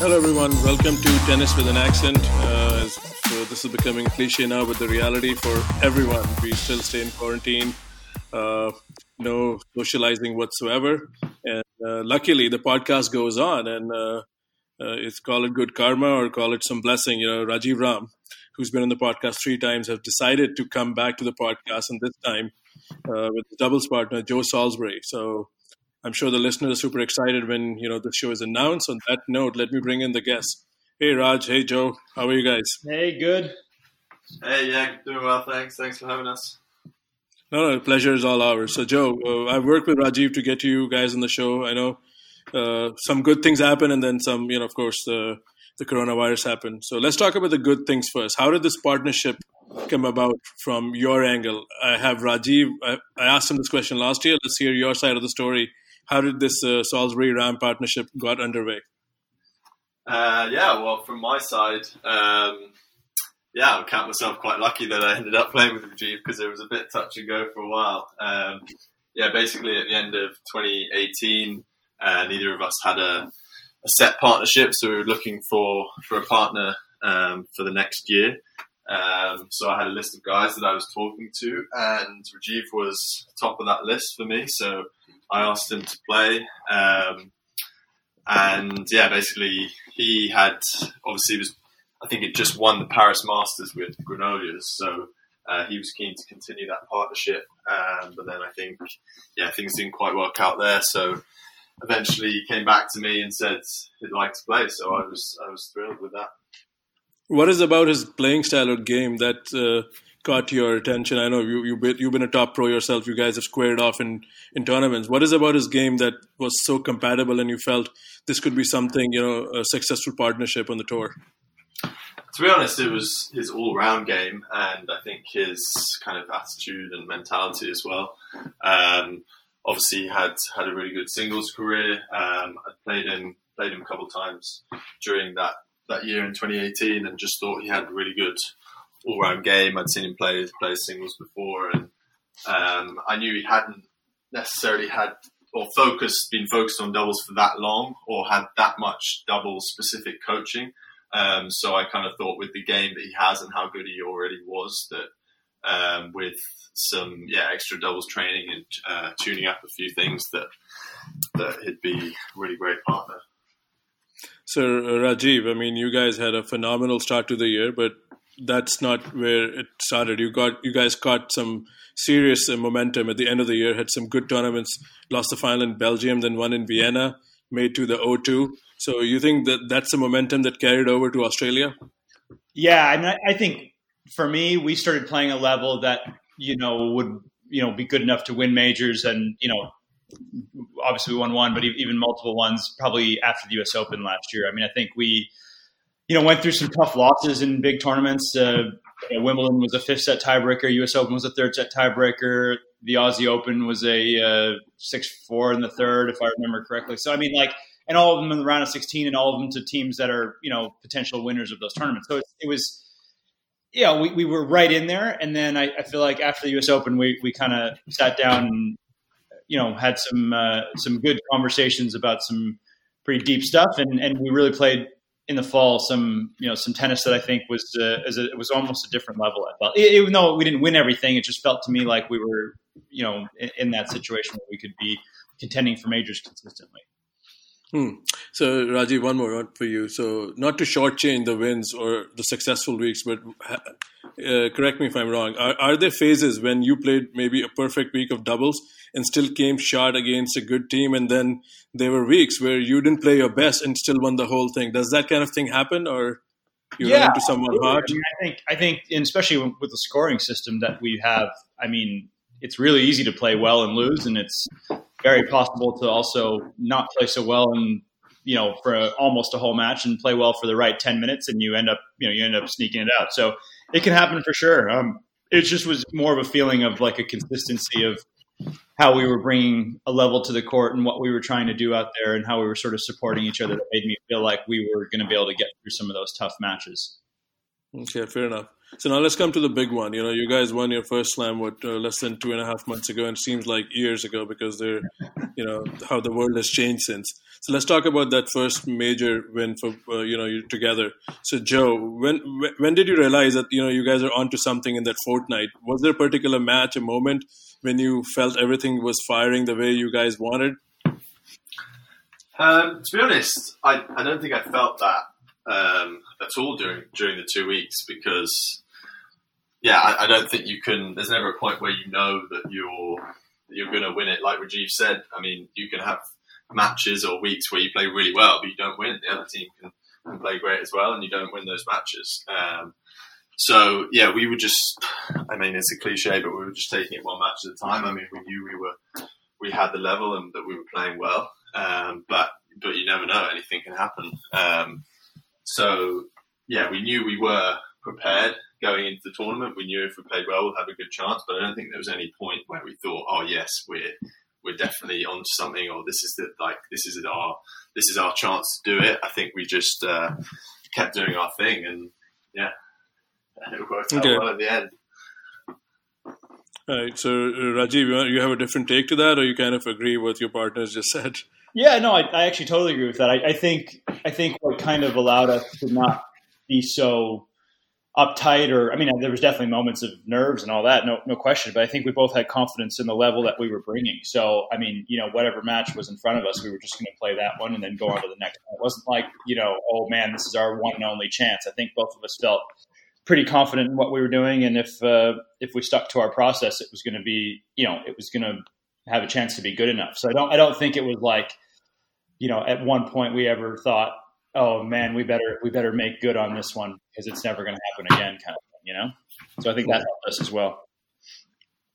Hello, everyone. Welcome to Tennis with an Accent. Uh, so this is becoming cliche now, but the reality for everyone, we still stay in quarantine, uh, no socializing whatsoever. And uh, luckily, the podcast goes on, and uh, uh, it's call it good karma or call it some blessing. You know, Rajiv Ram, who's been on the podcast three times, have decided to come back to the podcast, and this time uh, with doubles partner Joe Salisbury. So I'm sure the listeners are super excited when you know the show is announced. On that note, let me bring in the guests. Hey Raj, hey Joe, how are you guys? Hey, good. Hey, yeah, doing well. Thanks. Thanks for having us. No, no, pleasure is all ours. So Joe, uh, I've worked with Rajiv to get you guys on the show. I know uh, some good things happen, and then some. You know, of course, the the coronavirus happened. So let's talk about the good things first. How did this partnership come about from your angle? I have Rajiv. I, I asked him this question last year. Let's hear your side of the story how did this uh, Salisbury Ram partnership got underway? Uh, yeah, well, from my side, um, yeah, I count myself quite lucky that I ended up playing with Rajiv because it was a bit touch and go for a while. Um, yeah, basically at the end of 2018, uh, neither of us had a, a, set partnership, so we were looking for for a partner um, for the next year. Um, so I had a list of guys that I was talking to, and Rajiv was top of that list for me. So I asked him to play. Um, and yeah, basically he had obviously was I think it just won the Paris Masters with Granollers, so uh, he was keen to continue that partnership. Um, but then I think yeah things didn't quite work out there, so eventually he came back to me and said he'd like to play. So I was I was thrilled with that. What is about his playing style or game that uh, caught your attention? I know you, you you've been a top pro yourself. You guys have squared off in, in tournaments. What is about his game that was so compatible and you felt this could be something, you know, a successful partnership on the tour? To be honest, it was his all round game and I think his kind of attitude and mentality as well. Um, obviously, he had had a really good singles career. Um, I played him played him a couple of times during that that year in 2018 and just thought he had really good all round game. I'd seen him play play singles before, and um, I knew he hadn't necessarily had or focused been focused on doubles for that long or had that much double specific coaching. Um, so I kind of thought with the game that he has and how good he already was that um, with some yeah extra doubles training and uh, tuning up a few things that that he'd be a really great partner. So Rajiv, I mean, you guys had a phenomenal start to the year, but that's not where it started. You got you guys caught some serious uh, momentum at the end of the year. Had some good tournaments. Lost the final in Belgium, then won in Vienna. Made to the O2. So you think that that's the momentum that carried over to Australia? Yeah, I mean, I think for me, we started playing a level that you know would you know be good enough to win majors, and you know obviously we won one, but even multiple ones probably after the U.S. Open last year. I mean, I think we you know, went through some tough losses in big tournaments. Uh, Wimbledon was a fifth set tiebreaker. U.S. Open was a third set tiebreaker. The Aussie Open was a uh, six four in the third, if I remember correctly. So I mean, like, and all of them in the round of sixteen, and all of them to teams that are you know potential winners of those tournaments. So it, it was, yeah, we, we were right in there. And then I, I feel like after the U.S. Open, we we kind of sat down and you know had some uh, some good conversations about some pretty deep stuff, and and we really played in the fall some you know some tennis that I think was uh, a, it was almost a different level. I felt even though we didn't win everything, it just felt to me like we were you know in, in that situation where we could be contending for majors consistently. Hmm. So Rajiv, one more for you. So not to shortchange the wins or the successful weeks, but uh, correct me if I'm wrong. Are, are there phases when you played maybe a perfect week of doubles and still came short against a good team, and then there were weeks where you didn't play your best and still won the whole thing? Does that kind of thing happen, or you yeah, run into someone hard? I, mean, I think I think, especially with the scoring system that we have, I mean, it's really easy to play well and lose, and it's very possible to also not play so well and you know for a, almost a whole match and play well for the right 10 minutes and you end up you know you end up sneaking it out so it can happen for sure um, it just was more of a feeling of like a consistency of how we were bringing a level to the court and what we were trying to do out there and how we were sort of supporting each other that made me feel like we were going to be able to get through some of those tough matches okay fair enough So now let's come to the big one. You know, you guys won your first slam what uh, less than two and a half months ago, and seems like years ago because they're, you know, how the world has changed since. So let's talk about that first major win for uh, you know you together. So Joe, when when did you realize that you know you guys are onto something in that fortnight? Was there a particular match, a moment when you felt everything was firing the way you guys wanted? Um, to be honest, I, I don't think I felt that um, at all during during the two weeks because, yeah, I, I, don't think you can. There's never a point where you know that you're you're going to win it. Like Rajiv said, I mean, you can have matches or weeks where you play really well, but you don't win. The other team can, can play great as well, and you don't win those matches. Um, so yeah, we were just. I mean, it's a cliche, but we were just taking it one match at a time. I mean, we knew we were we had the level and that we were playing well, um, but but you never know; anything can happen. Um, so yeah, we knew we were prepared going into the tournament. We knew if we played well, we'd have a good chance. But I don't think there was any point where we thought, oh yes, we're we're definitely onto something, or this is the like this is our this is our chance to do it. I think we just uh, kept doing our thing, and yeah, it worked out okay. well at the end. All right. So, uh, Rajiv, you have a different take to that, or you kind of agree with your partners just said? Yeah, no, I, I actually totally agree with that. I, I, think I think what kind of allowed us to not be so uptight, or I mean, there was definitely moments of nerves and all that, no no question. But I think we both had confidence in the level that we were bringing. So, I mean, you know, whatever match was in front of us, we were just going to play that one and then go on to the next. One. It wasn't like you know, oh man, this is our one and only chance. I think both of us felt pretty confident in what we were doing, and if uh, if we stuck to our process, it was going to be you know it was going to have a chance to be good enough. So I don't I don't think it was like you know at one point we ever thought oh man we better we better make good on this one because it's never going to happen again kind of thing you know. So I think that helped us as well.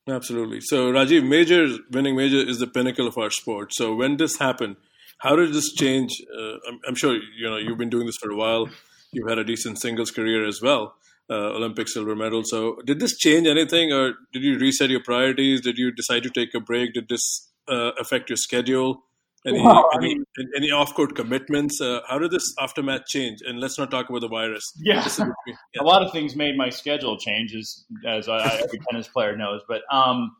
Absolutely. So Rajiv, major winning major is the pinnacle of our sport. So when this happened, how did this change? Uh, I'm, I'm, sure you know you've been doing this for a while. You've had a decent singles career as well uh, Olympic silver medal. So, did this change anything, or did you reset your priorities? Did you decide to take a break? Did this uh, affect your schedule? Any, well, any, mean, any off-court commitments? Uh, how did this aftermath change? And let's not talk about the virus. Yeah, yeah. a lot of things made my schedule change, as, as I, every tennis player knows. But um,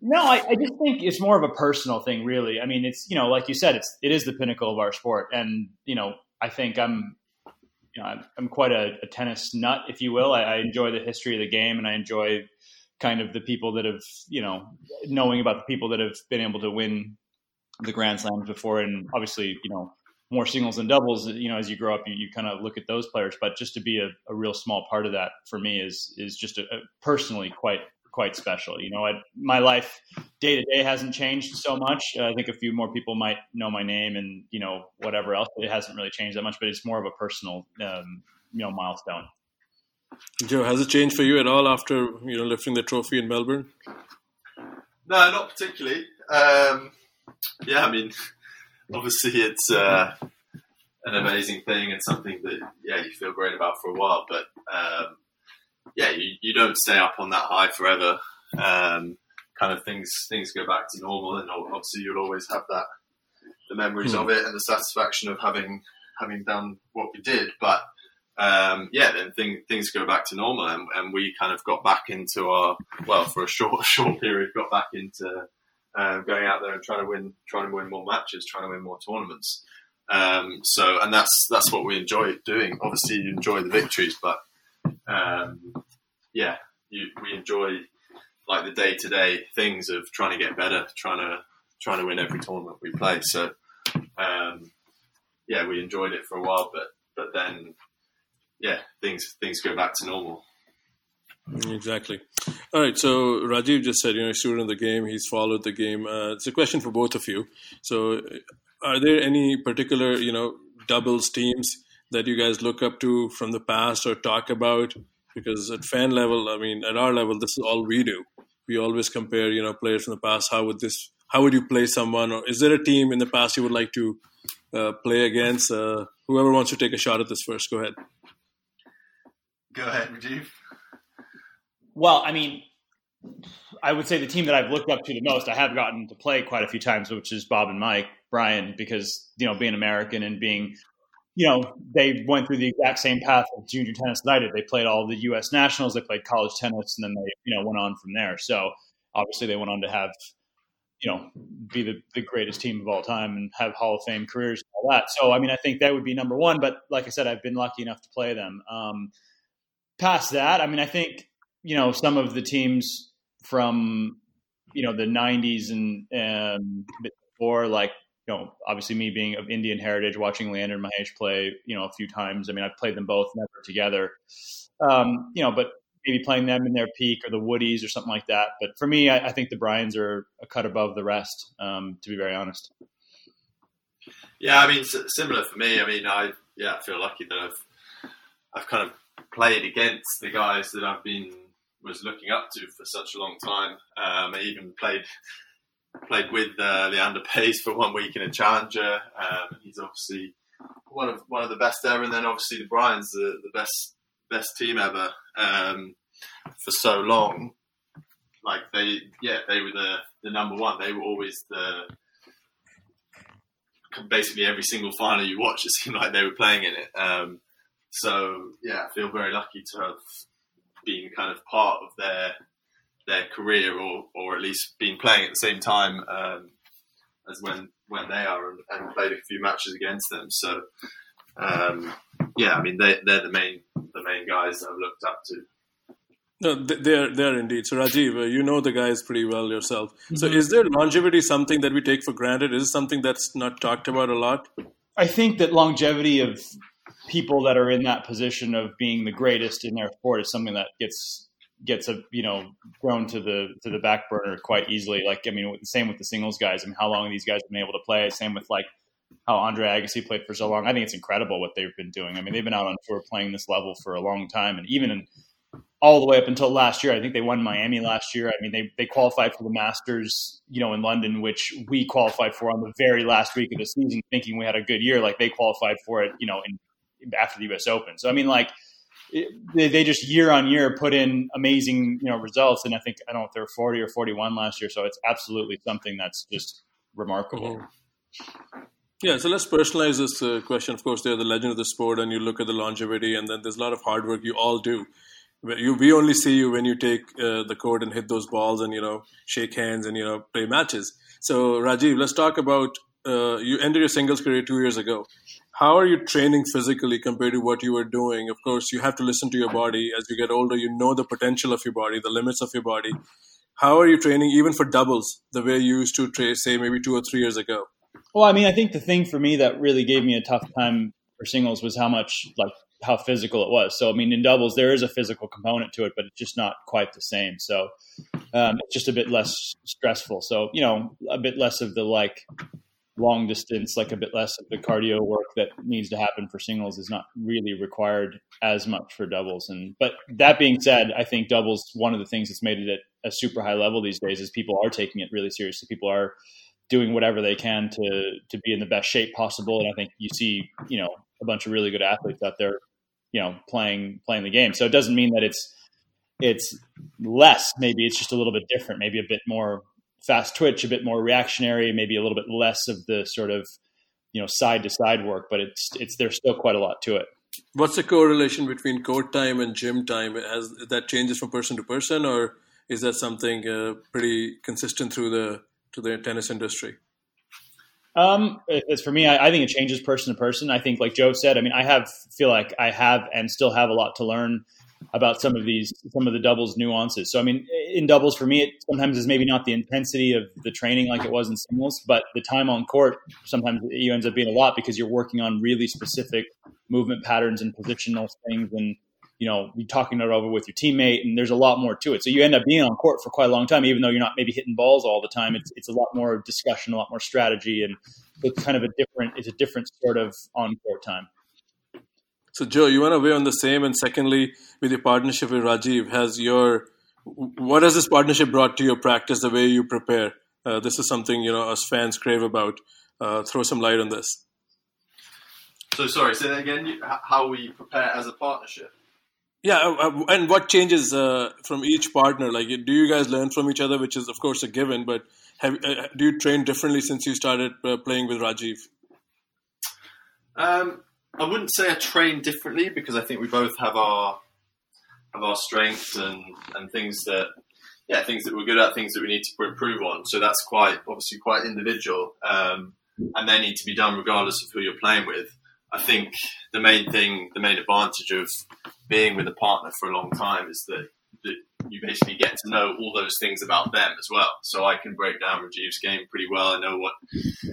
no, I, I, just think it's more of a personal thing, really. I mean, it's you know, like you said, it's it is the pinnacle of our sport, and you know, I think I'm you know, I'm quite a, a, tennis nut, if you will. I, I, enjoy the history of the game, and I enjoy kind of the people that have, you know, knowing about the people that have been able to win the Grand Slams before, and obviously, you know, more singles than doubles. You know, as you grow up, you, you kind of look at those players. But just to be a, a, real small part of that for me is is just a, personally quite quite special. You know, I, my life day to day hasn't changed so much. I think a few more people might know my name and you know whatever else, it hasn't really changed that much. But it's more of a personal, um, you know, milestone. Joe, has it changed for you at all after you know lifting the trophy in Melbourne? No, not particularly. Um, yeah, I mean, obviously it's uh, an amazing thing and something that yeah you feel great about for a while, but um, yeah, you, you don't stay up on that high forever. Um, kind of things things go back to normal, and obviously you'll always have that the memories mm. of it and the satisfaction of having having done what we did. But um, yeah, then thing, things go back to normal, and, and, we kind of got back into our well for a short short period, got back into uh, going out there and trying to win trying to win more matches, trying to win more tournaments. Um, so, and that's that's what we enjoy doing. Obviously, you enjoy the victories, but um, yeah, you, we enjoy like the day to day things of trying to get better, trying to trying to win every tournament we play. So um, yeah, we enjoyed it for a while, but but then yeah, things things go back to normal. Exactly. All right. So Rajiv just said, you know, he's student of the game. He's followed the game. Uh, it's a question for both of you. So, are there any particular, you know, doubles teams that you guys look up to from the past or talk about? Because at fan level, I mean, at our level, this is all we do. We always compare, you know, players from the past. How would this? How would you play someone? Or is there a team in the past you would like to uh, play against? Uh, whoever wants to take a shot at this first, go ahead. Go ahead, Rajiv. Well, I mean, I would say the team that I've looked up to the most, I have gotten to play quite a few times, which is Bob and Mike, Brian, because you know, being American and being you know, they went through the exact same path of junior tennis that I did. They played all the U.S. nationals, they played college tennis, and then they, you know, went on from there. So obviously, they went on to have, you know, be the, the greatest team of all time and have Hall of Fame careers and all that. So I mean, I think that would be number one. But like I said, I've been lucky enough to play them. Um, past that, I mean, I think you know some of the teams from you know the '90s and before, like you know, obviously me being of Indian heritage, watching Leander and Mahesh play, you know, a few times. I mean, I've played them both, never together. Um, you know, but maybe playing them in their peak or the Woodies or something like that. But for me, I, I think the Bryans are a cut above the rest, um, to be very honest. Yeah, I mean, similar for me. I mean, I yeah, I feel lucky that I've I've kind of played against the guys that I've been was looking up to for such a long time. Um, I even played played with uh, Leander Paes for one week in a challenger. Um, he's obviously one of one of the best ever, and then obviously the Bryans, the, the best best team ever um, for so long. Like they, yeah, they were the the number one. They were always the basically every single final you watch. It seemed like they were playing in it. Um, so yeah, I feel very lucky to have been kind of part of their their career, or or at least been playing at the same time um, as when when they are, and, and, played a few matches against them. So um, yeah, I mean they they're the main the main guys that I've looked up to. No, they're they're indeed. So Rajiv, uh, you know the guys pretty well yourself. Mm-hmm. So is there longevity something that we take for granted? Is it something that's not talked about a lot? I think that longevity of people that are in that position of being the greatest in their sport is something that gets gets a you know thrown to the to the back burner quite easily. Like I mean, same with the singles guys. I mean, how long these guys have been able to play? Same with like how Andre Agassi played for so long. I think it's incredible what they've been doing. I mean, they've been out on tour playing this level for a long time, and even in, all the way up until last year. I think they won Miami last year. I mean, they they qualified for the Masters, you know, in London, which we qualified for on the very last week of the season, thinking we had a good year. Like they qualified for it, you know, in after the U.S. Open. So I mean, like they, they just year on year put in amazing you know results, and I think I don't know if they're forty or forty one last year. So it's absolutely something that's just remarkable. Mm-hmm. Yeah, so let's personalize this uh, question. Of course, they're the legend of the sport, and you look at the longevity, and then there's a lot of hard work you all do. You, we only see you when you take uh, the court and hit those balls, and you know shake hands and you know play matches. So Rajiv, let's talk about uh, you ended your singles career two years ago how are you training physically compared to what you were doing? Of course, you have to listen to your body. As you get older, you know the potential of your body, the limits of your body. How are you training even for doubles the way you used to train, say, maybe two or three years ago? Well, I mean, I think the thing for me that really gave me a tough time for singles was how much, like, how physical it was. So, I mean, in doubles, there is a physical component to it, but it's just not quite the same. So, um, it's just a bit less stressful. So, you know, a bit less of the like long distance, like a bit less of the cardio work that needs to happen for singles is not really required as much for doubles. And but that being said, I think doubles one of the things that's made it at a super high level these days is people are taking it really seriously. People are doing whatever they can to to be in the best shape possible. And I think you see, you know, a bunch of really good athletes out there, you know, playing playing the game. So it doesn't mean that it's it's less. Maybe it's just a little bit different. Maybe a bit more fast twitch, a bit more reactionary, maybe a little bit less of the sort of you know side to side work, but it's it's there's still quite a lot to it. What's the correlation between court time and gym time? As that changes from person to person, or is that something uh, pretty consistent through the to the tennis industry? Um, as for me, I, I, think it changes person to person. I think, like Joe said, I mean, I have feel like I have and still have a lot to learn about some of these some of the doubles nuances. So I mean, in doubles for me, it sometimes is maybe not the intensity of the training like it was in singles, but the time on court sometimes you ends up being a lot because you're working on really specific movement patterns and positional things, and you know you're talking it over with your teammate, and there's a lot more to it. So you end up being on court for quite a long time, even though you're not maybe hitting balls all the time. It's it's a lot more discussion, a lot more strategy, and it's kind of a different it's a different sort of on court time. So, Joe, you want to weigh on the same, and secondly, with your partnership with Rajiv, has your what has this partnership brought to your practice, the way you prepare? Uh, this is something you know us fans crave about. Uh, throw some light on this. So, sorry, say that again. How we prepare as a partnership? Yeah, uh, uh, and what changes uh, from each partner? Like, do you guys learn from each other, which is of course a given, but have, uh, do you train differently since you started playing with Rajiv? Um, I wouldn't say I train differently because I think we both have our have our strengths and and things that yeah things that we're good at, things that we need to improve on. So that's quite obviously quite individual, um, and they need to be done regardless of who you're playing with. I think the main thing, the main advantage of being with a partner for a long time is that, that you basically get to know all those things about them as well. So I can break down Rajiv's game pretty well. I know what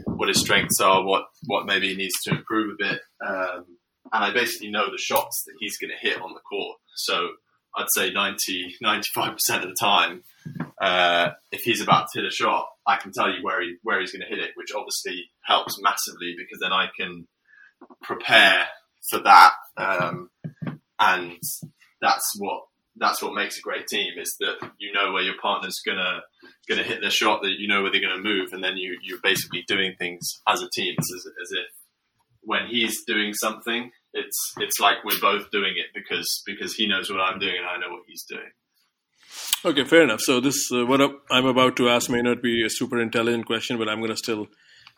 what his strengths are, what what maybe he needs to improve a bit, um, and I basically know the shots that he's going to hit on the court. So I'd say 90 95 percent of the time, uh, if he's about to hit a shot, I can tell you where he where he's going to hit it, which obviously helps massively because then I can prepare for that, um, and that's what that's what makes a great team is that you know where your partner's gonna gonna hit their shot, that you know where they're gonna move, and then you you're basically doing things as a team, as, as if when he's doing something, it's it's like we're both doing it because because he knows what I'm doing and I know what he's doing. Okay, fair enough. So this uh, what I'm about to ask may not be a super intelligent question, but I'm to still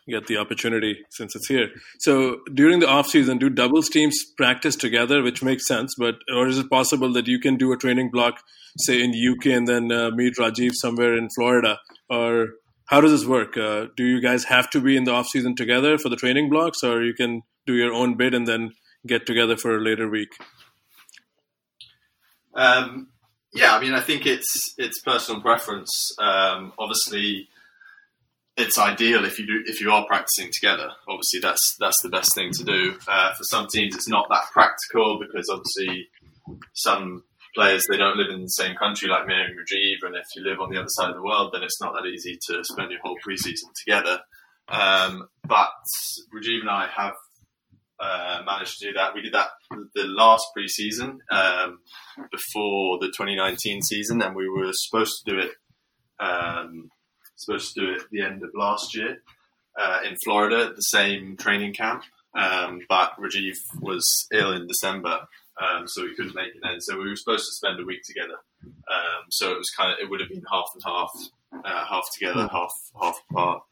get the opportunity since it's here. So during the off season, do doubles teams practice together, which makes sense? But or is it possible that you can do a training block, say in the UK, and then uh, meet Rajiv somewhere in Florida? Or how does this work? Uh, do you guys have to be in the off season together for the training blocks, or you can do your own bit and then get together for a later week? Um, yeah, I mean, I think it's it's personal preference. Um, obviously it's ideal if you do if you are practicing together. Obviously, that's that's the best thing to do. Uh, for some teams, it's not that practical because obviously some players they don't live in the same country like me and Rajiv, and if you live on the other side of the world, then it's not that easy to spend your whole preseason together. Um, but Rajiv and I have uh, managed to do that. We did that the last preseason um, before the 2019 season, and we were supposed to do it. Um, supposed to do it at the end of last year uh, in Florida at the same training camp. Um, but Rajiv was ill in December, um, so we couldn't make it then. So we were supposed to spend a week together. Um, so it was kind of it would have been half and half, uh, half together, half half apart.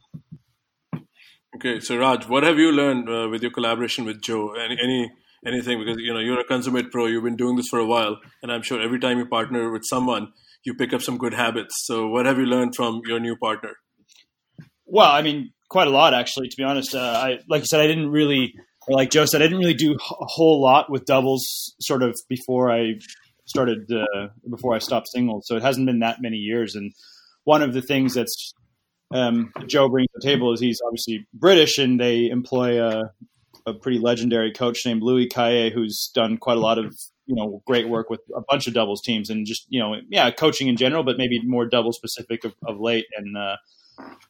Okay, so Raj, what have you learned uh, with your collaboration with Joe? Any, any anything because you know you're a consummate pro, you've been doing this for a while, and I'm sure every time you partner with someone, you pick up some good habits. So, what have you learned from your new partner? Well, I mean, quite a lot actually. To be honest, uh, I like you said, I didn't really, like Joe said, I didn't really do a whole lot with doubles sort of before I started uh, before I stopped singles. So it hasn't been that many years. And one of the things that's um, Joe brings to the table is he's obviously British, and they employ a, a pretty legendary coach named Louis Cayer, who's done quite a lot of you know great work with a bunch of doubles teams and just you know yeah coaching in general, but maybe more double specific of, of late. And uh,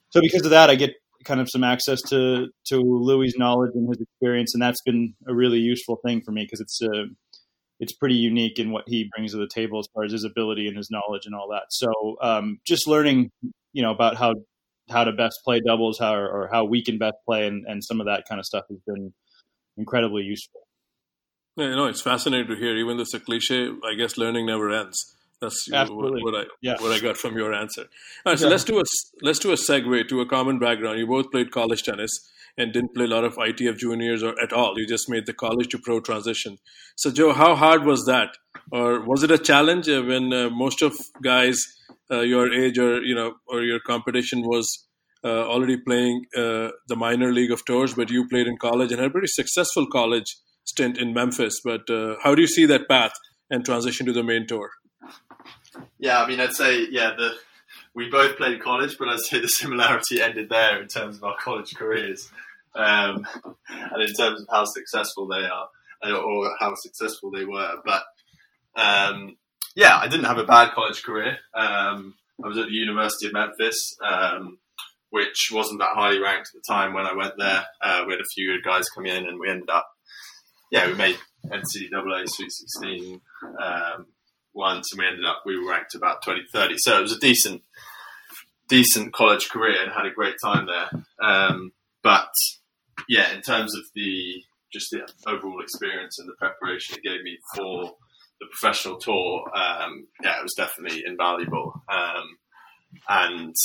so because of that, I get kind of some access to to Louis' knowledge and his experience, and that's been a really useful thing for me because it's uh, it's pretty unique in what he brings to the table as far as his ability and his knowledge and all that. So um, just learning, you know, about how how to best play doubles, how or how we can best play, and, and some of that kind of stuff has been incredibly useful. Yeah, you know, it's fascinating to hear. Even though it's a cliche, I guess learning never ends. That's Absolutely. what, what I yeah. what I got from your answer. All right, so yeah. let's do a let's do a segue to a common background. You both played college tennis and didn't play a lot of ITF juniors or at all. You just made the college to pro transition. So, Joe, how hard was that, or was it a challenge uh, when uh, most of guys uh, your age or you know or your competition was uh, already playing uh, the minor league of tours, but you played in college and had a pretty successful college stint in Memphis. But uh, how do you see that path and transition to the main tour? Yeah, I mean, I'd say yeah, the we both played college, but I'd say the similarity ended there in terms of our college careers, um, and in terms of how successful they are or how successful they were. But um, yeah, I didn't have a bad college career. Um, I was at the University of Memphis, um, which wasn't that highly ranked at the time when I went there. Uh, we had a few good guys come in, and we ended up yeah, we made NCAA Sweet 16 um, once, and we ended up we were ranked about 20, 30. So it was a decent, decent college career, and had a great time there. Um, but yeah, in terms of the just the overall experience and the preparation it gave me for the professional tour, um, yeah, it was definitely invaluable. Um, and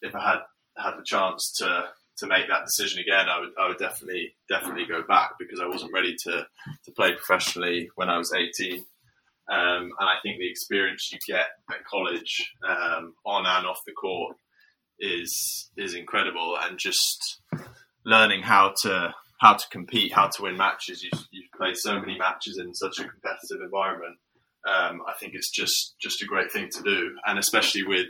if I had had the chance to to make that decision again, I would I would definitely definitely go back because I wasn't ready to to play professionally when I was 18. Um, and I think the experience you get at college um, on and off the court is is incredible, and just learning how to how to compete, how to win matches. You you play so many matches in such a competitive environment. Um, I think it's just just a great thing to do, and especially with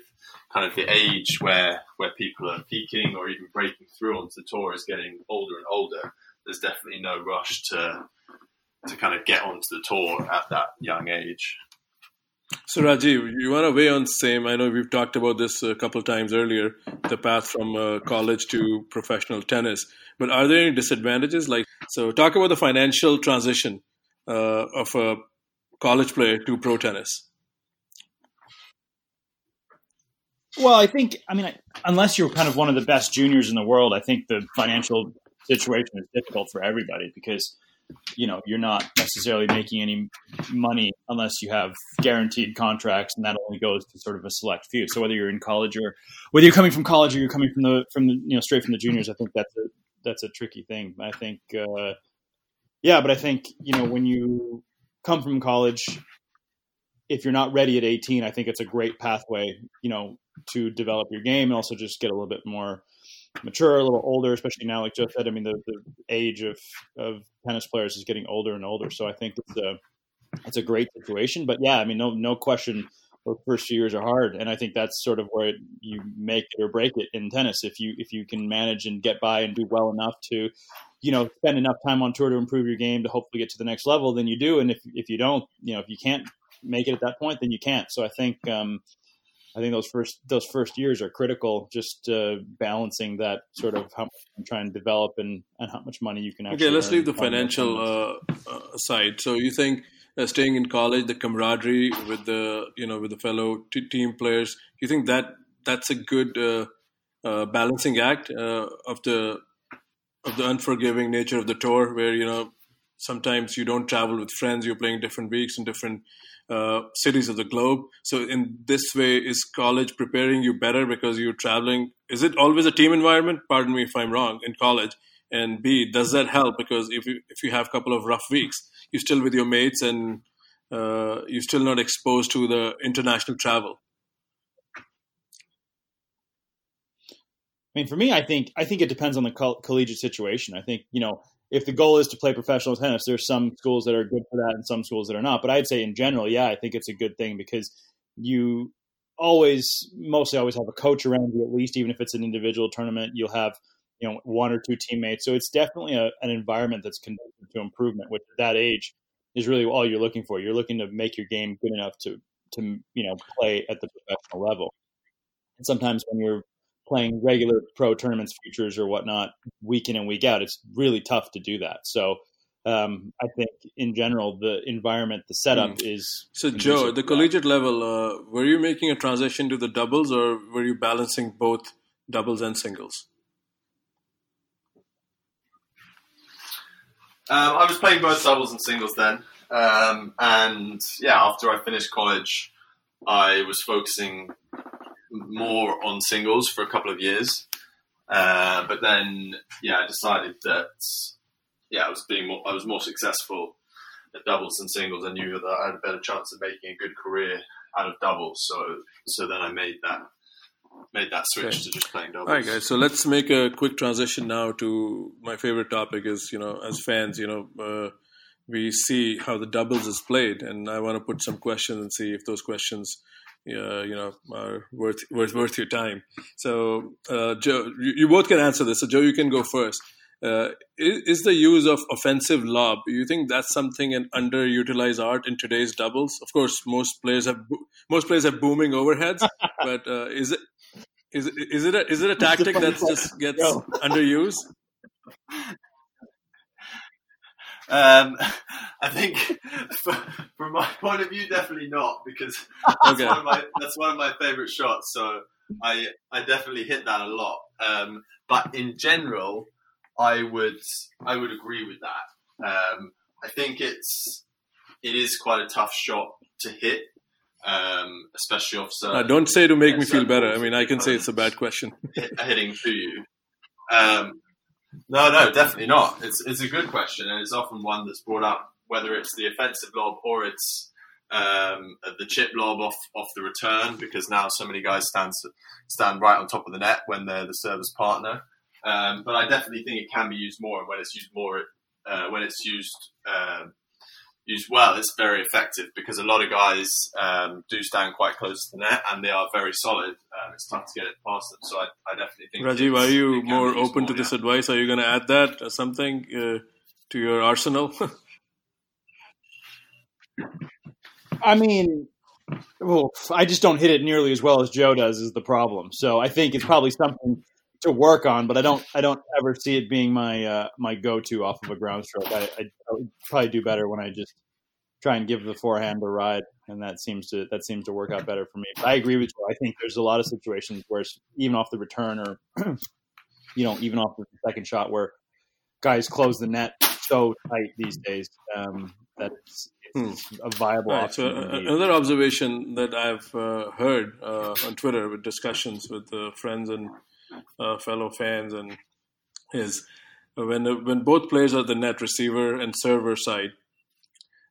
kind of the age where where people are peaking or even breaking through onto the tour is getting older and older. There's definitely no rush to to kind of get onto the tour at that young age. So Rajiv, you want to weigh on same? I know we've talked about this a couple times earlier, the path from uh, college to professional tennis. But are there any disadvantages? Like, so talk about the financial transition uh, of a college player to pro tennis. Well, I think, I mean, unless you're kind of one of the best juniors in the world, I think the financial situation is difficult for everybody because you know you're not necessarily making any money unless you have guaranteed contracts and that only goes to sort of a select few. So whether you're in college or whether you're coming from college or you're coming from the from the you know straight from the juniors i think that's a that's a tricky thing. I think uh, yeah but i think you know when you come from college if you're not ready at 18 i think it's a great pathway you know to develop your game and also just get a little bit more mature, a little older, especially now, like Joe said. I mean, the, the age of, of tennis players is getting older and older. So I think it's a it's a great situation. But yeah, I mean, no no question, those first few years are hard, and I think that's sort of where you make it or break it in tennis. If you if you can manage and get by and do well enough to, you know, spend enough time on tour to improve your game to hopefully get to the next level, then you do. And if if you don't, you know, if you can't make it at that point, then you can't. So I think. Um, I think those first those first years are critical, just uh, balancing that sort of how much you trying to develop and, and how much money you can actually. Okay, let's leave the financial uh, uh, side. So you think uh, staying in college, the camaraderie with the you know with the fellow t- team players, you think that that's a good uh, uh, balancing act of the of the unforgiving nature of the tour, where you know sometimes you don't travel with friends, you're playing different weeks and different uh, cities of the globe. So in this way, is college preparing you better because you're traveling? Is it always a team environment? Pardon me if I'm wrong. In college, and B, does that help? Because if you if you have a couple of rough weeks, you're still with your mates and uh, you're still not exposed to the international travel. I mean, for me, I think I think it depends on the coll- collegiate situation. I think you know if the goal is to play professional tennis, there's some schools that are good for that and some schools that are not. But I'd say in general, yeah, I think it's a good thing because you always, mostly always have a coach around you at least, even if it's an individual tournament, you'll have, you know, one or two teammates. So it's definitely a, an environment that's conducive to improvement, which at that age is really all you're looking for. You're looking to make your game good enough to, to, you know, play at the professional level. And sometimes when you're playing regular pro tournaments, futures or whatnot, week in and week out. It's really tough to do that. So um, I think in general, the environment, the setup mm. is. So, Joe, the collegiate level, uh, were you making a transition to the doubles, or were you balancing both doubles and singles? Um, I was playing both doubles and singles then, um, and yeah, after I finished college, I was focusing more on singles for a couple of years. Uh, but then, yeah, I decided that, yeah, I was being more, I was more successful at doubles than singles. I knew that I had a better chance of making a good career out of doubles. So, so then I made that made that switch okay. to just playing doubles. All right, guys. So let's make a quick transition now to my favorite topic. Is you know, as fans, you know, uh, we see how the doubles is played, and I want to put some questions and see if those questions uh, you know, are worth worth worth your time. So, uh, Joe, you, you, both can answer this. So, Joe, you can go first. Uh, is, is, the use of offensive lob? You think that's something an underutilized art in today's doubles? Of course, most players have most players have booming overheads, but uh, is it is is it a, is it a tactic that just gets underused? Um, I think, from my point of view, definitely not because that's, okay. one, of my, that's one of my favorite shots. So I I definitely hit that a lot. Um, but in general, I would I would agree with that. Um, I think it's it is quite a tough shot to hit, um, especially off certain. don't say to make me feel better. I mean, I can say it's a bad question. hitting to you. Um, no, no, definitely not. It's it's a good question, and it's often one that's brought up, whether it's the offensive lob or it's um, the chip lob off off the return, because now so many guys stand stand right on top of the net when they're the service partner. Um, but I definitely think it can be used more, and when it's used more, uh, when it's used uh, used well, it's very effective because a lot of guys um, do stand quite close to the net and they are very solid. Um, it's tough to get it past them. So I, I definitely think. Rajiv, are you more open more, to this advice? Are you going to add that or something uh, to your arsenal? I mean, well, I just don't hit it nearly as well as Joe does. Is the problem? So I think it's probably something to work on, but I don't I don't ever see it being my uh, my go to off of a ground stroke. I, I, I, would probably do better when I just try and give the forehand a ride, and that seems to that seems to work out better for me. But I agree with you. I think there's a lot of situations where even off the return or you know even off the second shot where guys close the net so tight these days um, that it's, it's hmm. a viable right, option. So uh, another observation that I've uh, heard uh, on Twitter with discussions with uh, friends and uh, fellow fans, and is when when both players are the net receiver and server side.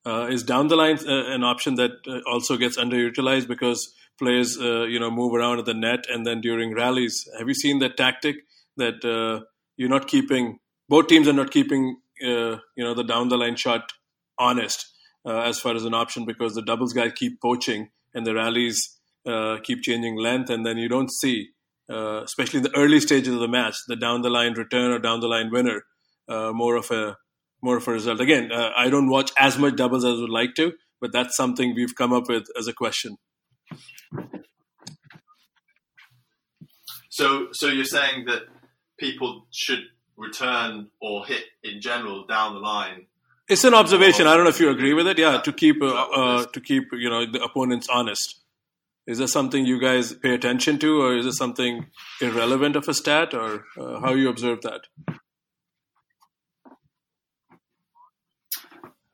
Uh, is down the line uh, an option that uh, also gets underutilized because players uh, you know move around at the net and then during rallies have you seen that tactic that uh, you're not keeping both teams are not keeping you know the down the line shot honest as far as an option because the doubles guys keep poaching and the rallies keep changing length and then you don't see uh, especially in the early stages of the match, the down the line return or down the line winner, uh, more of a more of a result. Again, uh, I don't watch as much doubles as I would like to, but that's something we've come up with as a question. So, so you're saying that people should return or hit in general down the line. It's an observation. I don't know if you agree with it. Yeah, to keep uh, uh, to keep you know the opponents honest. Is that something you guys pay attention to, or is it something irrelevant of a stat, or uh, how you observe that?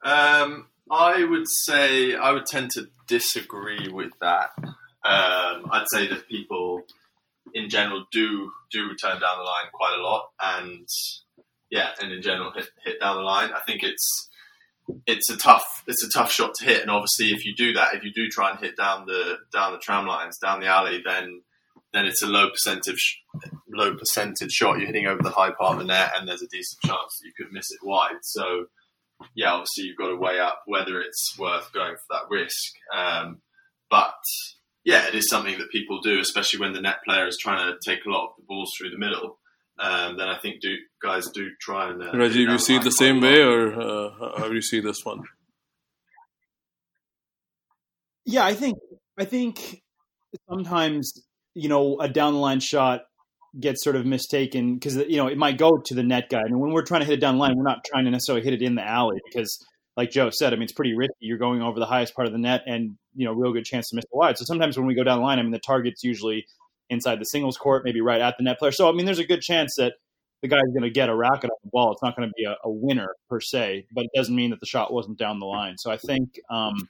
Um, I would say I would tend to disagree with that. Um, I'd say that people, in general, do do return down the line quite a lot, and yeah, and in general hit hit down the line. I think it's it's a tough it's a tough shot to hit. And obviously, if you do that, if you do try and hit down the down the tram lines, down the alley, then then it's a low percentage low percentage shot. You're hitting over the high part of the net, and there's a decent chance that you could miss it wide. So yeah, obviously you've got to weigh up whether it's worth going for that risk. Um, but yeah, it is something that people do, especially when the net player is trying to take a lot of the balls through the middle um, then I think do guys do try and. Uh, Rajiv, you see it the same way, or uh, how do you see this one? Yeah, I think I think sometimes you know a down the line shot gets sort of mistaken because you know it might go to the net guy. I mean, when we're trying to hit it down the line, we're not trying to necessarily hit it in the alley because, like Joe said, I mean it's pretty risky. You're going over the highest part of the net, and you know real good chance to miss the wide. So sometimes when we go down the line, I mean the target's usually inside the singles court, maybe right at the net player. So, I mean, there's a good chance that the guy's going to get a racket on the ball. It's not going to be a, a, winner per se, but it doesn't mean that the shot wasn't down the line. So I think, um,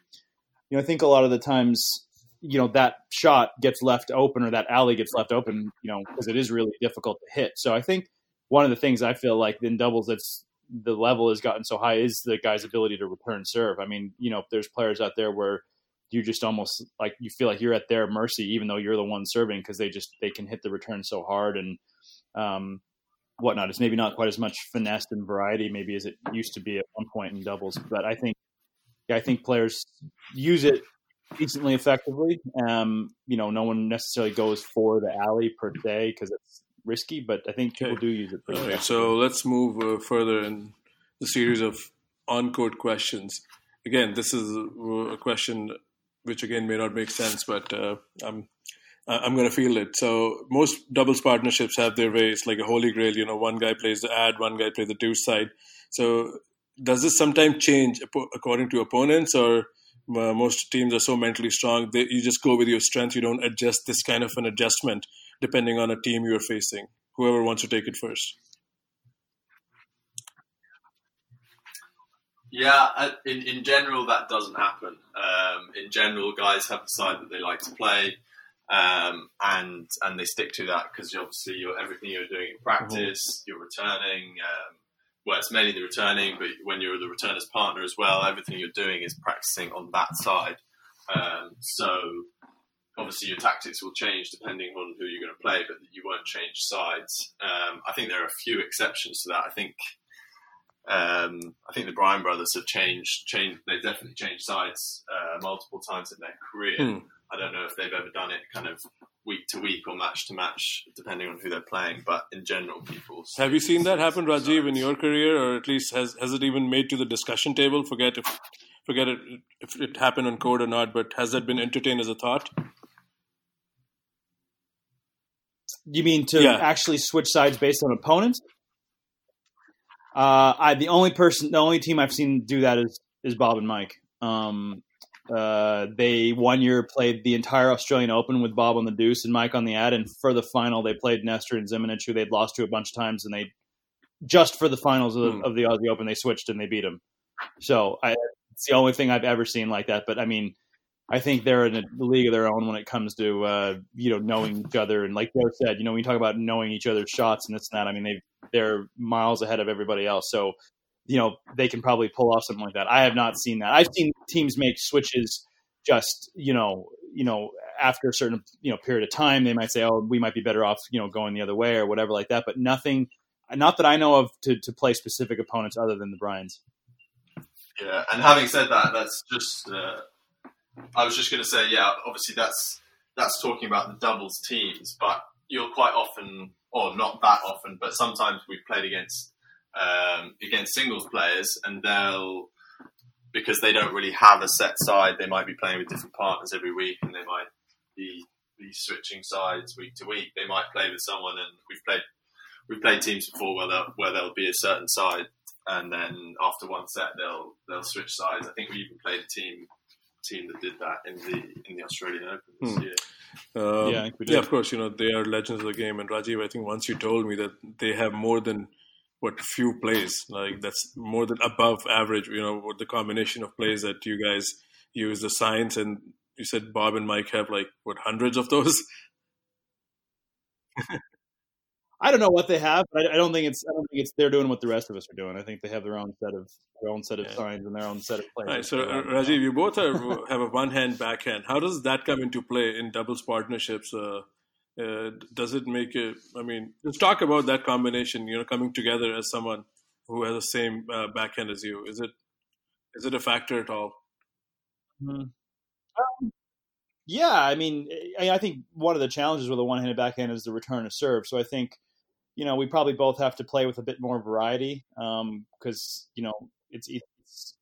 you know, I think a lot of the times, you know, that shot gets left open or that alley gets left open, you know, because it is really difficult to hit. So I think one of the things I feel like in doubles that's the level has gotten so high is the guy's ability to return serve. I mean, you know, if there's players out there where you just almost like you feel like you're at their mercy, even though you're the one serving, because they just they can hit the return so hard and um, whatnot. It's maybe not quite as much finesse and variety maybe as it used to be at one point in doubles, but I think yeah, I think players use it decently effectively. Um, you know, no one necessarily goes for the alley per se because it's risky, but I think people do use it. Right, so let's move uh, further in the series of on-court questions. Again, this is a question which again may not make sense, but uh, I'm I'm going to feel it. So most doubles partnerships have their ways, like a holy grail. You know, one guy plays the ad, one guy plays the deuce side. So does this sometimes change according to opponents, or uh, most teams are so mentally strong that you just go with your strength? You don't adjust this kind of an adjustment depending on a team you're facing. Whoever wants to take it first. Yeah, in, in general, that doesn't happen. Um, in general, guys have the side that they like to play. Um, and and they stick to that because obviously you're, everything you're doing in practice, you're returning. Um, well, it's mainly the returning, but when you're the returner's partner as well, everything you're doing is practicing on that side. Um, so obviously your tactics will change depending on who you're going to play, but you won't change sides. Um, I think there are a few exceptions to that. I think um, I think the Bryan brothers have changed. Changed. They've definitely changed sides uh, multiple times in their career. Hmm. I don't know if they've ever done it kind of week to week or match to match, depending on who they're playing. But in general, people have you seen that happen, Rajiv, in your career, or at least has has it even made to the discussion table? Forget if forget it if it happened on court or not, but has that been entertained as a thought? You mean to Yeah. actually switch sides based on opponents? Uh, I the only person, the only team I've seen do that is is Bob and Mike. Um, uh, they one year played the entire Australian Open with Bob on the deuce and Mike on the ad, and for the final they played Nestor and Zimonjic, who they'd lost to a bunch of times, and they just for the finals of, Hmm. of the Aussie Open they switched and they beat him. So I, it's the only thing I've ever seen like that. But I mean, I think they're in a league of their own when it comes to uh, you know knowing each other and like Joe said, you know, when you talk about knowing each other's shots and this and that, I mean they they're miles ahead of everybody else. So you know they can probably pull off something like that. I have not seen that. I've seen teams make switches just you know you know after a certain you know period of time they might say oh we might be better off you know going the other way or whatever like that. But nothing, not that I know of to to play specific opponents other than the Bryans. Yeah, and having said that, that's just. Uh, I was just going to say, yeah, obviously that's that's talking about the doubles teams, but you're quite often, or not that often, but sometimes we've played against um, against singles players, and they'll because they don't really have a set side, they might be playing with different partners every week, and they might be be switching sides week to week. They might play with someone, and we've played we've played teams before where there where there'll be a certain side, and then after one set they'll they'll switch sides. I think we even played a team team that did that in the in the Australian Open this Hmm. year. Um, Yeah, I think we yeah, of course. You know they are legends of the game, and Rajiv, I think once you told me that they have more than what few plays, like that's more than above average. You know, with the combination of plays that you guys use, the science, and you said Bob and Mike have like what hundreds of those. I don't know what they have, but I, I don't think it's. I don't think it's. They're doing what the rest of us are doing. I think they have their own set of their own set of Yeah. signs and their own set of All players. right, so uh, Rajiv, you both are, have a one-hand backhand. How does that come into play in doubles partnerships? Uh, uh, does it make it? I mean, let's talk about that combination. You know, coming together as someone who has the same uh, backhand as you. Is it is it a factor at all? Mhm. Um, yeah, I mean, I, I think one of the challenges with a one-handed backhand is the return of serve. So I think, you know, we probably both have to play with a bit more variety because you know it's it's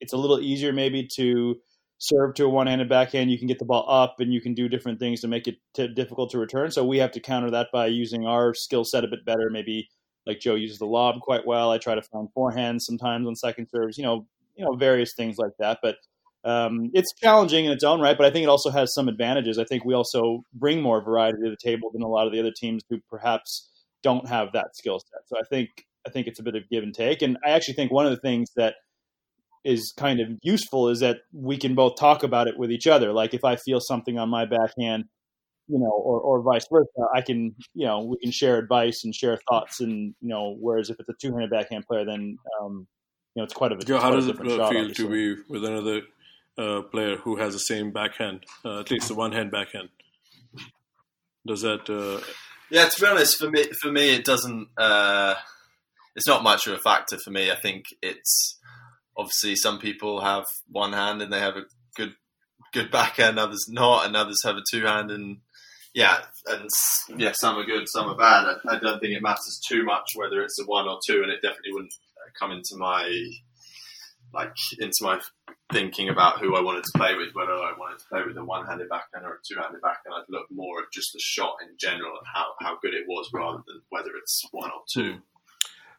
it's a little easier maybe to serve to a one-handed backhand. You can get the ball up and you can do different things to make it t- difficult to return. So we have to counter that by using our skill set a bit better. Maybe like Joe uses the lob quite well. I try to find forehands sometimes on second serves. You know, you know, various things like that. But um, it's challenging in its own right, but I think it also has some advantages. I think we also bring more variety to the table than a lot of the other teams who perhaps don't have that skill set. So I think I think it's a bit of give and take, and I actually think one of the things that is kind of useful is that we can both talk about it with each other. Like if I feel something on my backhand, you know, or, or vice versa, I can, you know, we can share advice and share thoughts, and you know, whereas if it's a two-handed backhand player, then um, you know, it's quite a Joe, how does it feel obviously. to be with another uh, player who has the same backhand, uh, at least the one-hand backhand? Does that? Uh, Yeah, to be honest, for me, for me, it doesn't. Uh, it's not much of a factor for me. I think it's obviously some people have one hand and they have a good good backhand, others not, and others have a two hand, and yeah, and yeah, some are good, some are bad. I, I don't think it matters too much whether it's a one or two, and it definitely wouldn't uh, come into my like into my thinking about who I wanted to play with, whether I wanted to play with a one-handed backhand or a two-handed backhand. I'd look more at just the shot in general and how, how good it was rather than whether it's one or two.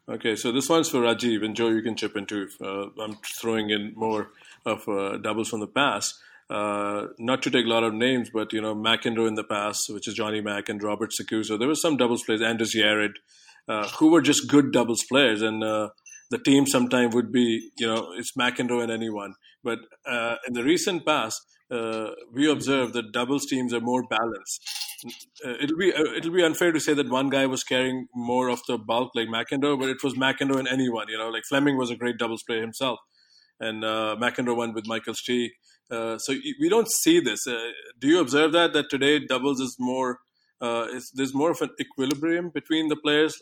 Okay, so this one's for Rajiv, and Joe, you can chip in too. Uh, I'm throwing in more of uh, doubles from the past. Uh, not to take a lot of names, but you know McEnroe in the past, which is Johnny Mack and Robert Seguso. There were some doubles players, Anders Järryd, uh, who were just good doubles players, and uh, the team sometime would be, you know, it's McEnroe and anyone. But uh, in the recent past, uh, we observe that doubles teams are more balanced. Uh, it'll be uh, it'll be unfair to say that one guy was carrying more of the bulk like McEnroe, but it was McEnroe and anyone. You know, like Fleming was a great doubles player himself, and uh, McEnroe won with Michael Stich. Uh, so we don't see this. Uh, do you observe that that today doubles is more? There's more of an equilibrium between the players.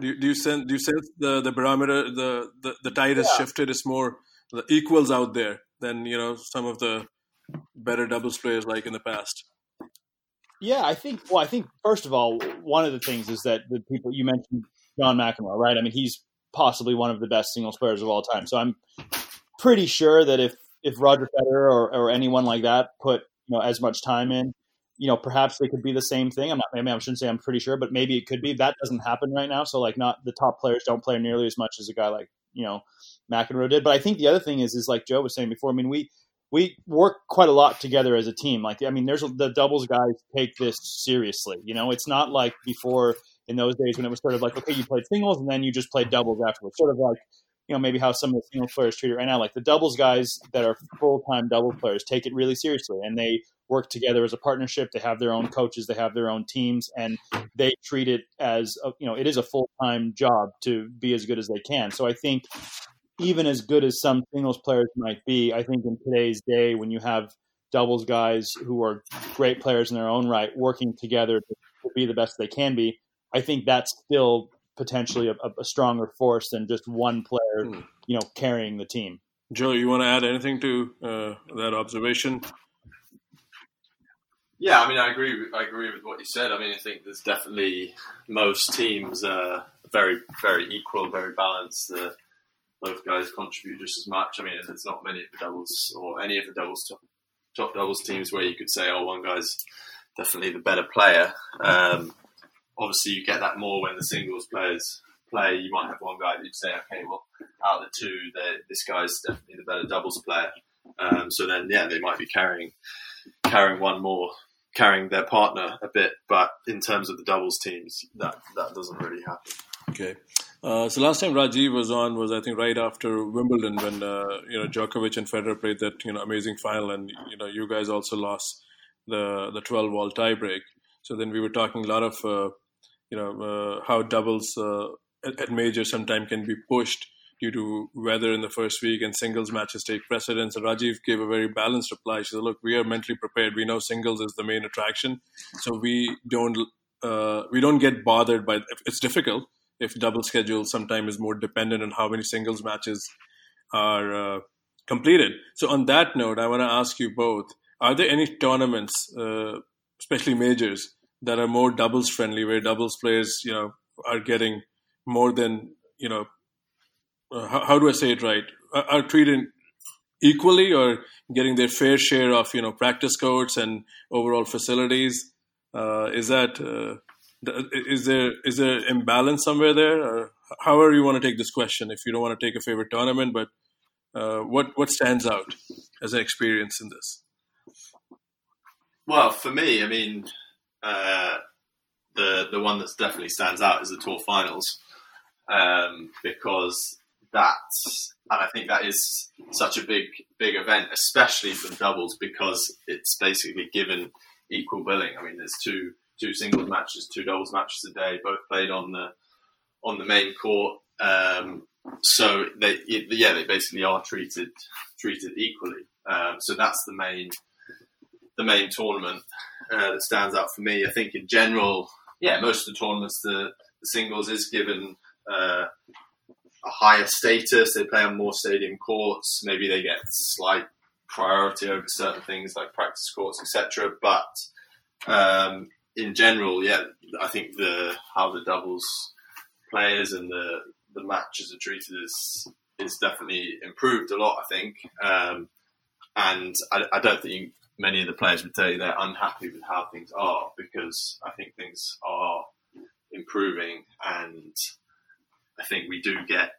Do, do you sense do you sense the the barometer the the, the tide has yeah. shifted? It's more the equals out there than you know some of the better doubles players like in the past. Yeah, I think. Well, I think first of all, one of the things is that the people you mentioned, John McEnroe, right? I mean, he's possibly one of the best singles players of all time. So I'm pretty sure that if if Roger Federer or, or anyone like that put you know as much time in, you know, perhaps they could be the same thing. I'm not, maybe I shouldn't say I'm pretty sure, but maybe it could be. That doesn't happen right now. So like, not the top players don't play nearly as much as a guy like you know McEnroe did. But I think the other thing is is like Joe was saying before. I mean, we we work quite a lot together as a team. Like, I mean, there's the doubles guys take this seriously. You know, it's not like before in those days when it was sort of like, okay, you played singles and then you just played doubles afterwards. Sort of like, you know, maybe how some of the single players treat it right now. Like the doubles guys that are full time double players take it really seriously and they work together as a partnership. They have their own coaches, they have their own teams, and they treat it as a, you know, it is a full time job to be as good as they can. So I think even as good as some singles players might be, I think in today's day, when you have doubles guys who are great players in their own right working together to, to be the best they can be, I think that's still potentially a, a stronger force than just one player, hmm. you know, carrying the team. Joe, you want to add anything to uh, that observation? Yeah, I mean, I agree. I agree with what you said. I mean, I think there's definitely most teams are very, very equal, very balanced. Uh, both guys contribute just as much. I mean, it's not many of the doubles or any of the doubles top, top doubles teams where you could say, oh, one guy's definitely the better player. Um, obviously, you get that more when the singles players play. You might have one guy that you'd say, okay, well, out of the two, this guy's definitely the better doubles player. Um, so then, yeah, they might be carrying carrying one more, carrying their partner a bit. But in terms of the doubles teams, that that doesn't really happen. Okay. Uh, so last time Rajiv was on was I think right after Wimbledon when uh, you know Djokovic and Federer played that you know amazing final and you know you guys also lost the the 12 ball tiebreak. So then we were talking a lot of uh, you know uh, how doubles uh, at, at majors sometimes can be pushed due to weather in the first week and singles matches take precedence. And Rajiv gave a very balanced reply. She said, "Look, we are mentally prepared. We know singles is the main attraction, so we don't." Uh, we don't get bothered by it's difficult if double schedule sometimes is more dependent on how many singles matches are uh, completed. So on that note, I want to ask you both: Are there any tournaments, uh, especially majors, that are more doubles friendly, where doubles players, you know, are getting more than you know? Uh, how, how, do I say it right? Are, are treated equally, or getting their fair share of you know practice courts and overall facilities? Uh, is that uh, is there is there imbalance somewhere there, or however you want to take this question? If you don't want to take a favorite tournament, but uh, what what stands out as an experience in this? Well, for me, I mean, uh, the the one that definitely stands out is the tour finals um, because that's and I think that is such a big big event, especially for doubles because it's basically given equal billing. I mean, there's two two singles matches, two doubles matches a day, both played on the on the main court. Um, so they yeah they basically are treated treated equally. Um, so that's the main the main tournament uh, that stands out for me. I think in general, yeah, most of the tournaments the, the singles is given uh, a higher status. They play on more stadium courts. Maybe they get slight priority over certain things like practice courts, etc. But um, in general, yeah, I think the how the doubles players and the the matches are treated is is definitely improved a lot. I think, um, and I, I, don't think many of the players would tell you they're unhappy with how things are because I think things are improving, and I think we do get.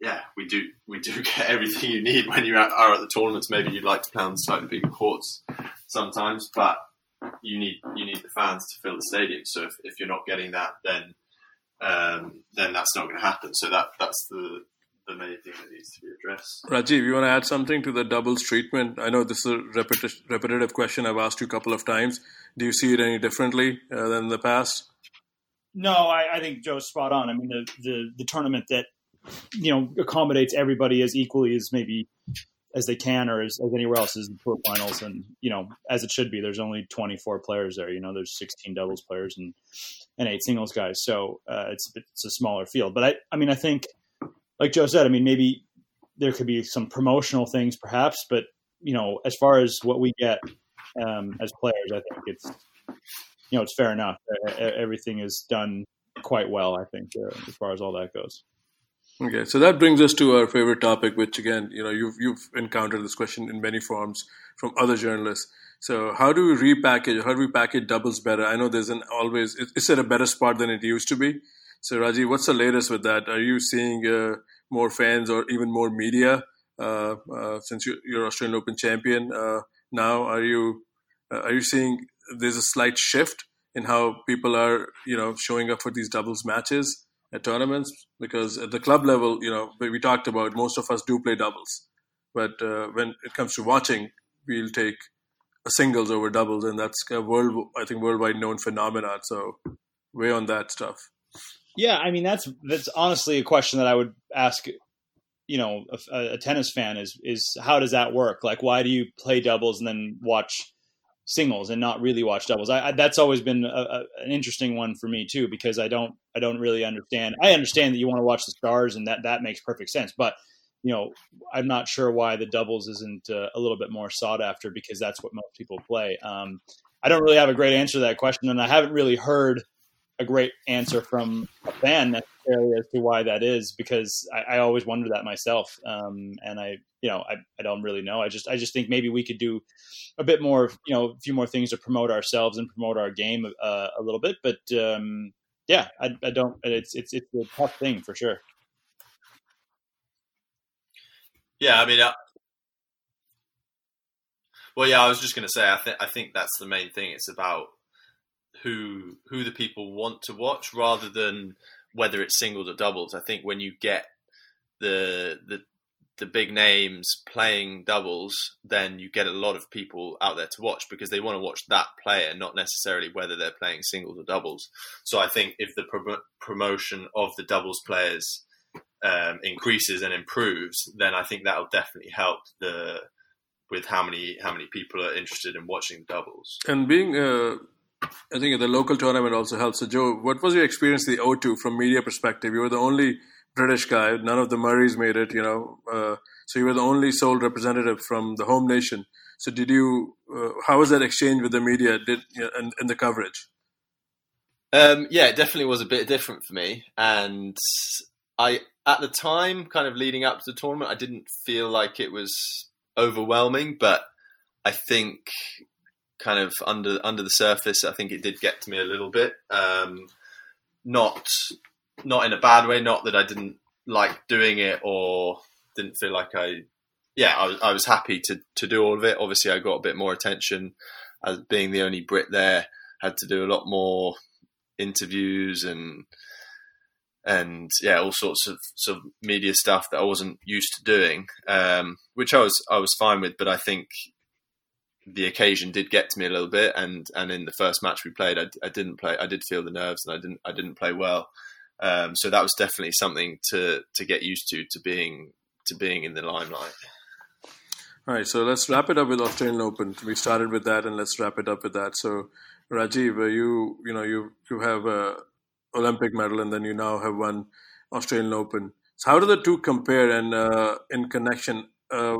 Yeah, we do. We do get everything you need when you are at the tournaments. Maybe you'd like to play on slightly bigger courts sometimes, but you need you need the fans to fill the stadium. So if, if you're not getting that, then um, then that's not going to happen. So that that's the the main thing that needs to be addressed. Rajiv, you want to add something to the doubles treatment? I know this is a repeti- repetitive question I've asked you a couple of times. Do you see it any differently uh, than in the past? No, I, I, think Joe's spot on. I mean, the, the, the tournament that you know accommodates everybody as equally as maybe as they can or as, as anywhere else is the tour finals, and you know as it should be. There's only 24 players there. You know, there's 16 doubles players and and eight singles guys, so uh, it's it's a smaller field. But I I mean I think like Joe said, I mean maybe there could be some promotional things perhaps, but you know as far as what we get um, as players, I think it's you know it's fair enough. Everything is done quite well, I think, uh, as far as all that goes. Okay, so that brings us to our favorite topic, which again, you know, you've you've encountered this question in many forms from other journalists. So, how do we repackage? How do we package doubles better? I know there's an always is it a better spot than it used to be? So, Raji, what's the latest with that? Are you seeing uh, more fans or even more media uh, uh, since you, are Australian Open champion uh, now? Are you uh, are you seeing there's a slight shift in how people are, you know, showing up for these doubles matches? at tournaments because at the club level, you know, we talked about most of us do play doubles, but uh, when it comes to watching, we'll take singles over doubles, and that's a world, I think, worldwide known phenomenon. So, way on that stuff. Yeah, I mean that's that's honestly a question that I would ask. You know, a, a tennis fan is is how does that work? Like, why do you play doubles and then watch singles and not really watch doubles. I, I, that's always been a, a, an interesting one for me too because I don't I don't really understand. I understand that you want to watch the stars and that that makes perfect sense, but you know I'm not sure why the doubles isn't uh, a little bit more sought after because that's what most people play. Um, I don't really have a great answer to that question, and I haven't really heard a great answer from a fan necessarily as to why that is because I, I always wonder that myself. Um, and I, you know, I, I don't really know. I just, I just think maybe we could do a bit more, you know, a few more things to promote ourselves and promote our game uh, a little bit. But um, yeah, I, I don't, it's, it's, it's a tough thing for sure. Yeah. I mean, uh, well, yeah, I was just going to say, I think, I think that's the main thing. It's about, who who the people want to watch rather than whether it's singles or doubles. I think when you get the the the big names playing doubles, then you get a lot of people out there to watch because they want to watch that player, not necessarily whether they're playing singles or doubles. So I think if the pro- promotion of the doubles players um, increases and improves, then I think that'll definitely help the with how many how many people are interested in watching doubles. And being uh, I think the local tournament also helps. So, Joe, what was your experience the O2 from media perspective? You were the only British guy. None of the Murrays made it. You know, uh, so you were the only sole representative from the home nation. So, did you? Uh, how was that exchange with the media? Did you know, and, and the coverage? Um, yeah, it definitely was a bit different for me, and I at the time, kind of leading up to the tournament, I didn't feel like it was overwhelming, but I think kind of under under the surface, I think it did get to me a little bit. Um, not not in a bad way. Not that I didn't like doing it or didn't feel like I. Yeah, I was, I was happy to to do all of it. Obviously, I got a bit more attention as being the only Brit there. Had to do a lot more interviews and and yeah, all sorts of sort of media stuff that I wasn't used to doing, um, which I was I was fine with. But I think the occasion did get to me a little bit, and and in the first match we played, I, I didn't play. I did feel the nerves, and I didn't I didn't play well. Um, so that was definitely something to to get used to to being to being in the limelight. All right, so let's wrap it up with Australian Open. We started with that, and let's wrap it up with that. So, Rajiv, uh, you you know you you have a Olympic medal, and then you now have won Australian Open. So, how do the two compare? And uh, in connection, uh,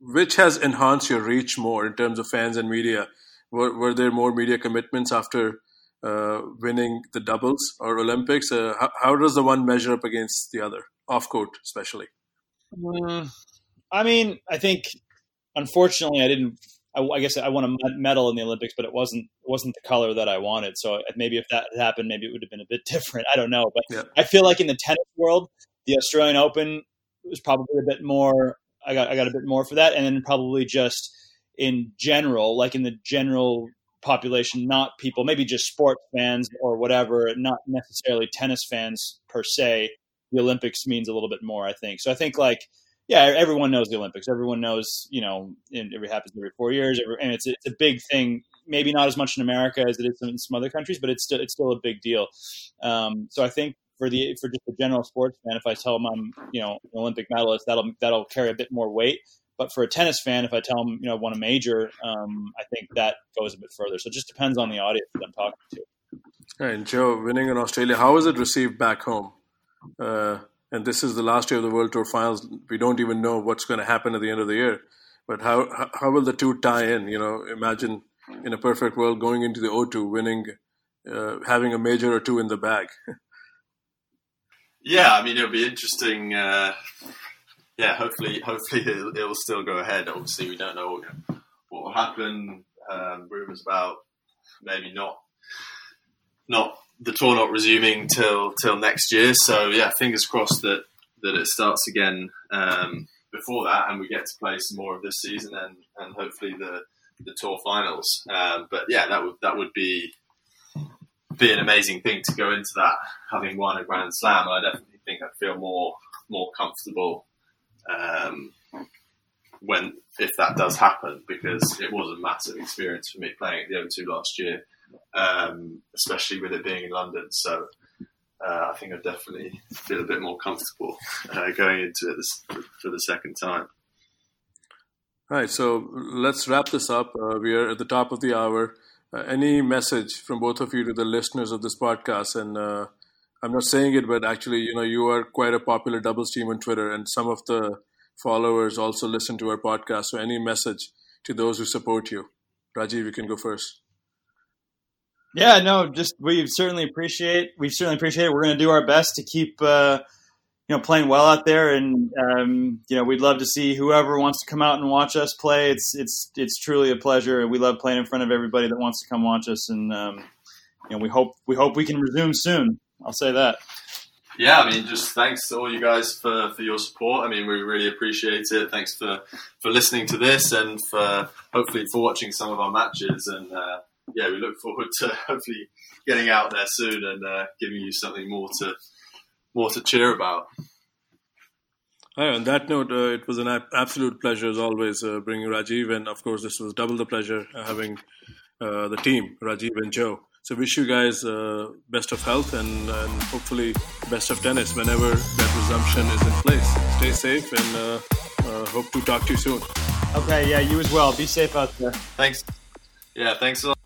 which has enhanced your reach more in terms of fans and media? Were, were there more media commitments after uh, winning the doubles or Olympics? Uh, how, how, does the one measure up against the other, off court especially? Mm, I mean, I think unfortunately I didn't. I, I, guess I won a medal in the Olympics, but it wasn't it wasn't the color that I wanted. So maybe if that happened, maybe it would have been a bit different. I don't know, but yeah. I feel like in the tennis world, the Australian Open was probably a bit more I got I got a bit more for that, and then probably just in general, like in the general population, not people, maybe just sports fans or whatever, not necessarily tennis fans per se. the Olympics means a little bit more. I think so. I think like yeah, everyone knows the Olympics. Everyone knows, you know, and it happens every four years, and it's it's a big thing. Maybe not as much in America as it is in some other countries, but it's still it's still a big deal. Um, so I think for the for just a general sports fan, if I tell them I'm you know an Olympic medalist, that'll that'll carry a bit more weight. But for a tennis fan, if I tell them you know won a major, um, I think that goes a bit further. So it just depends on the audience that I'm talking to. And Joe, winning in Australia, how was it received back home? Uh, and this is the last year of the World Tour Finals. We don't even know what's going to happen at the end of the year. But how how will the two tie in? You know, imagine in a perfect world going into the O2, winning, uh, having a major or two in the bag. yeah, I mean it'll be interesting. Uh, yeah, hopefully, hopefully it'll, it'll, still go ahead. Obviously, we don't know what, what will happen. Um, rumors about maybe not not the tour not resuming till till next year. So yeah, fingers crossed that that it starts again um, before that, and we get to play some more of this season, and and hopefully the the tour finals. Um, but yeah, that would that would be be an amazing thing to go into that having won a Grand Slam. I definitely think I'd feel more more comfortable um, when if that does happen because it was a massive experience for me playing at the O2 last year um, especially with it being in London. So uh, I think I definitely feel a bit more comfortable uh, going into it this, for the second time. All right, so let's wrap this up. Uh, we are at the top of the hour. Uh, any message from both of you to the listeners of this podcast? And uh, I'm not saying it, but actually, you know, you are quite a popular doubles team on Twitter, and some of the followers also listen to our podcast. So, any message to those who support you? Rajiv, you can go first. Yeah, no, just we certainly appreciate we certainly appreciate it. We're going to do our best to keep uh, you know playing well out there, and um, you know we'd love to see whoever wants to come out and watch us play. It's it's it's truly a pleasure, we love playing in front of everybody that wants to come watch us. And um, you know we hope we hope we can resume soon. I'll say that. Yeah, I mean, just thanks to all you guys for, for your support. I mean, we really appreciate it. Thanks for, for listening to this and for hopefully for watching some of our matches and. Uh, yeah, we look forward to hopefully getting out there soon and uh, giving you something more to more to cheer about. Hi, on that note, uh, it was an absolute pleasure as always uh, bringing Rajiv, and of course, this was double the pleasure uh, having uh, the team, Rajiv and Joe. So, wish you guys uh, best of health and, and, hopefully best of tennis whenever that resumption is in place. Stay safe and hope to talk to you soon. Okay, yeah, you as well. Be safe out there. Thanks. Yeah, thanks a lot.